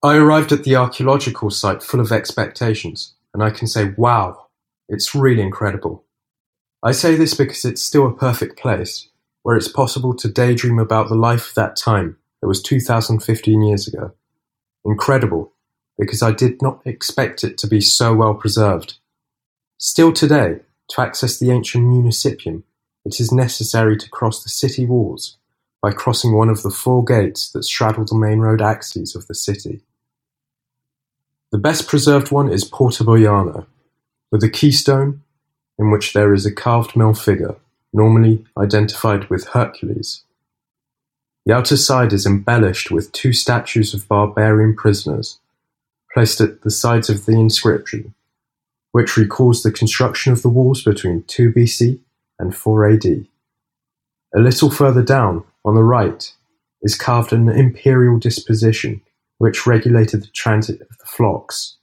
I arrived at the archaeological site full of expectations, and I can say wow, it's really incredible. I say this because it's still a perfect place, where it's possible to daydream about the life of that time that was 2015 years ago. Incredible, because I did not expect it to be so well preserved. Still today, to access the ancient municipium, it is necessary to cross the city walls by crossing one of the four gates that straddle the main road axes of the city. The best preserved one is Porta Boiano, with a keystone in which there is a carved male figure, normally identified with Hercules. The outer side is embellished with two statues of barbarian prisoners, placed at the sides of the inscription, which recalls the construction of the walls between 2 BC and 4 AD. A little further down, on the right, is carved an imperial disposition which regulated the transit of the flocks.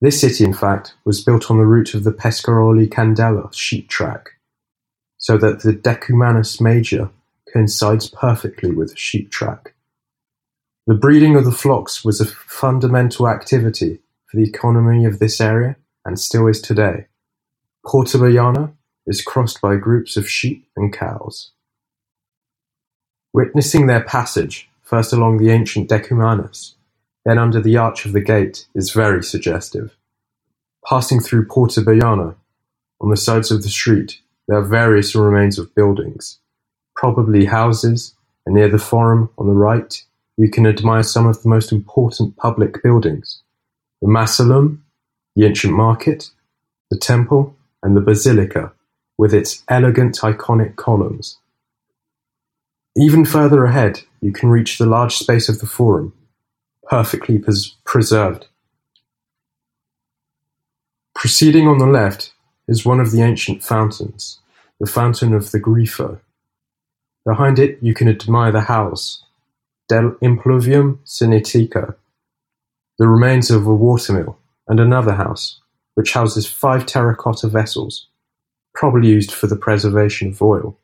This city, in fact, was built on the route of the Pescasseroli-Candela sheep track, so that the Decumanus Major coincides perfectly with the sheep track. The breeding of the flocks was a fundamental activity for the economy of this area and still is today. Porta is crossed by groups of sheep and cows. Witnessing their passage, first along the ancient Decumanus, then under the arch of the gate, is very suggestive. Passing through Porta on the sides of the street, there are various remains of buildings, probably houses, and near the Forum on the right, you can admire some of the most important public buildings: the Macellum, the ancient market, the temple, and the basilica, with its elegant iconic columns. Even further ahead you can reach the large space of the Forum, perfectly preserved. Proceeding on the left is one of the ancient fountains, the Fountain of the Grifo. Behind it you can admire the house, Del Impluvium Cinetica, the remains of a watermill, and another house, which houses five terracotta vessels, probably used for the preservation of oil.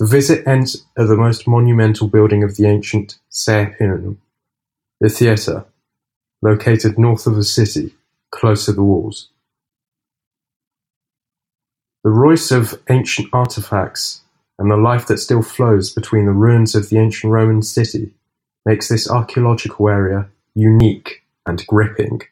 The visit ends at the most monumental building of the ancient Saepinum, the theatre, located north of the city, close to the walls. The Reuss of ancient artifacts and the life that still flows between the ruins of the ancient Roman city makes this archaeological area unique and gripping.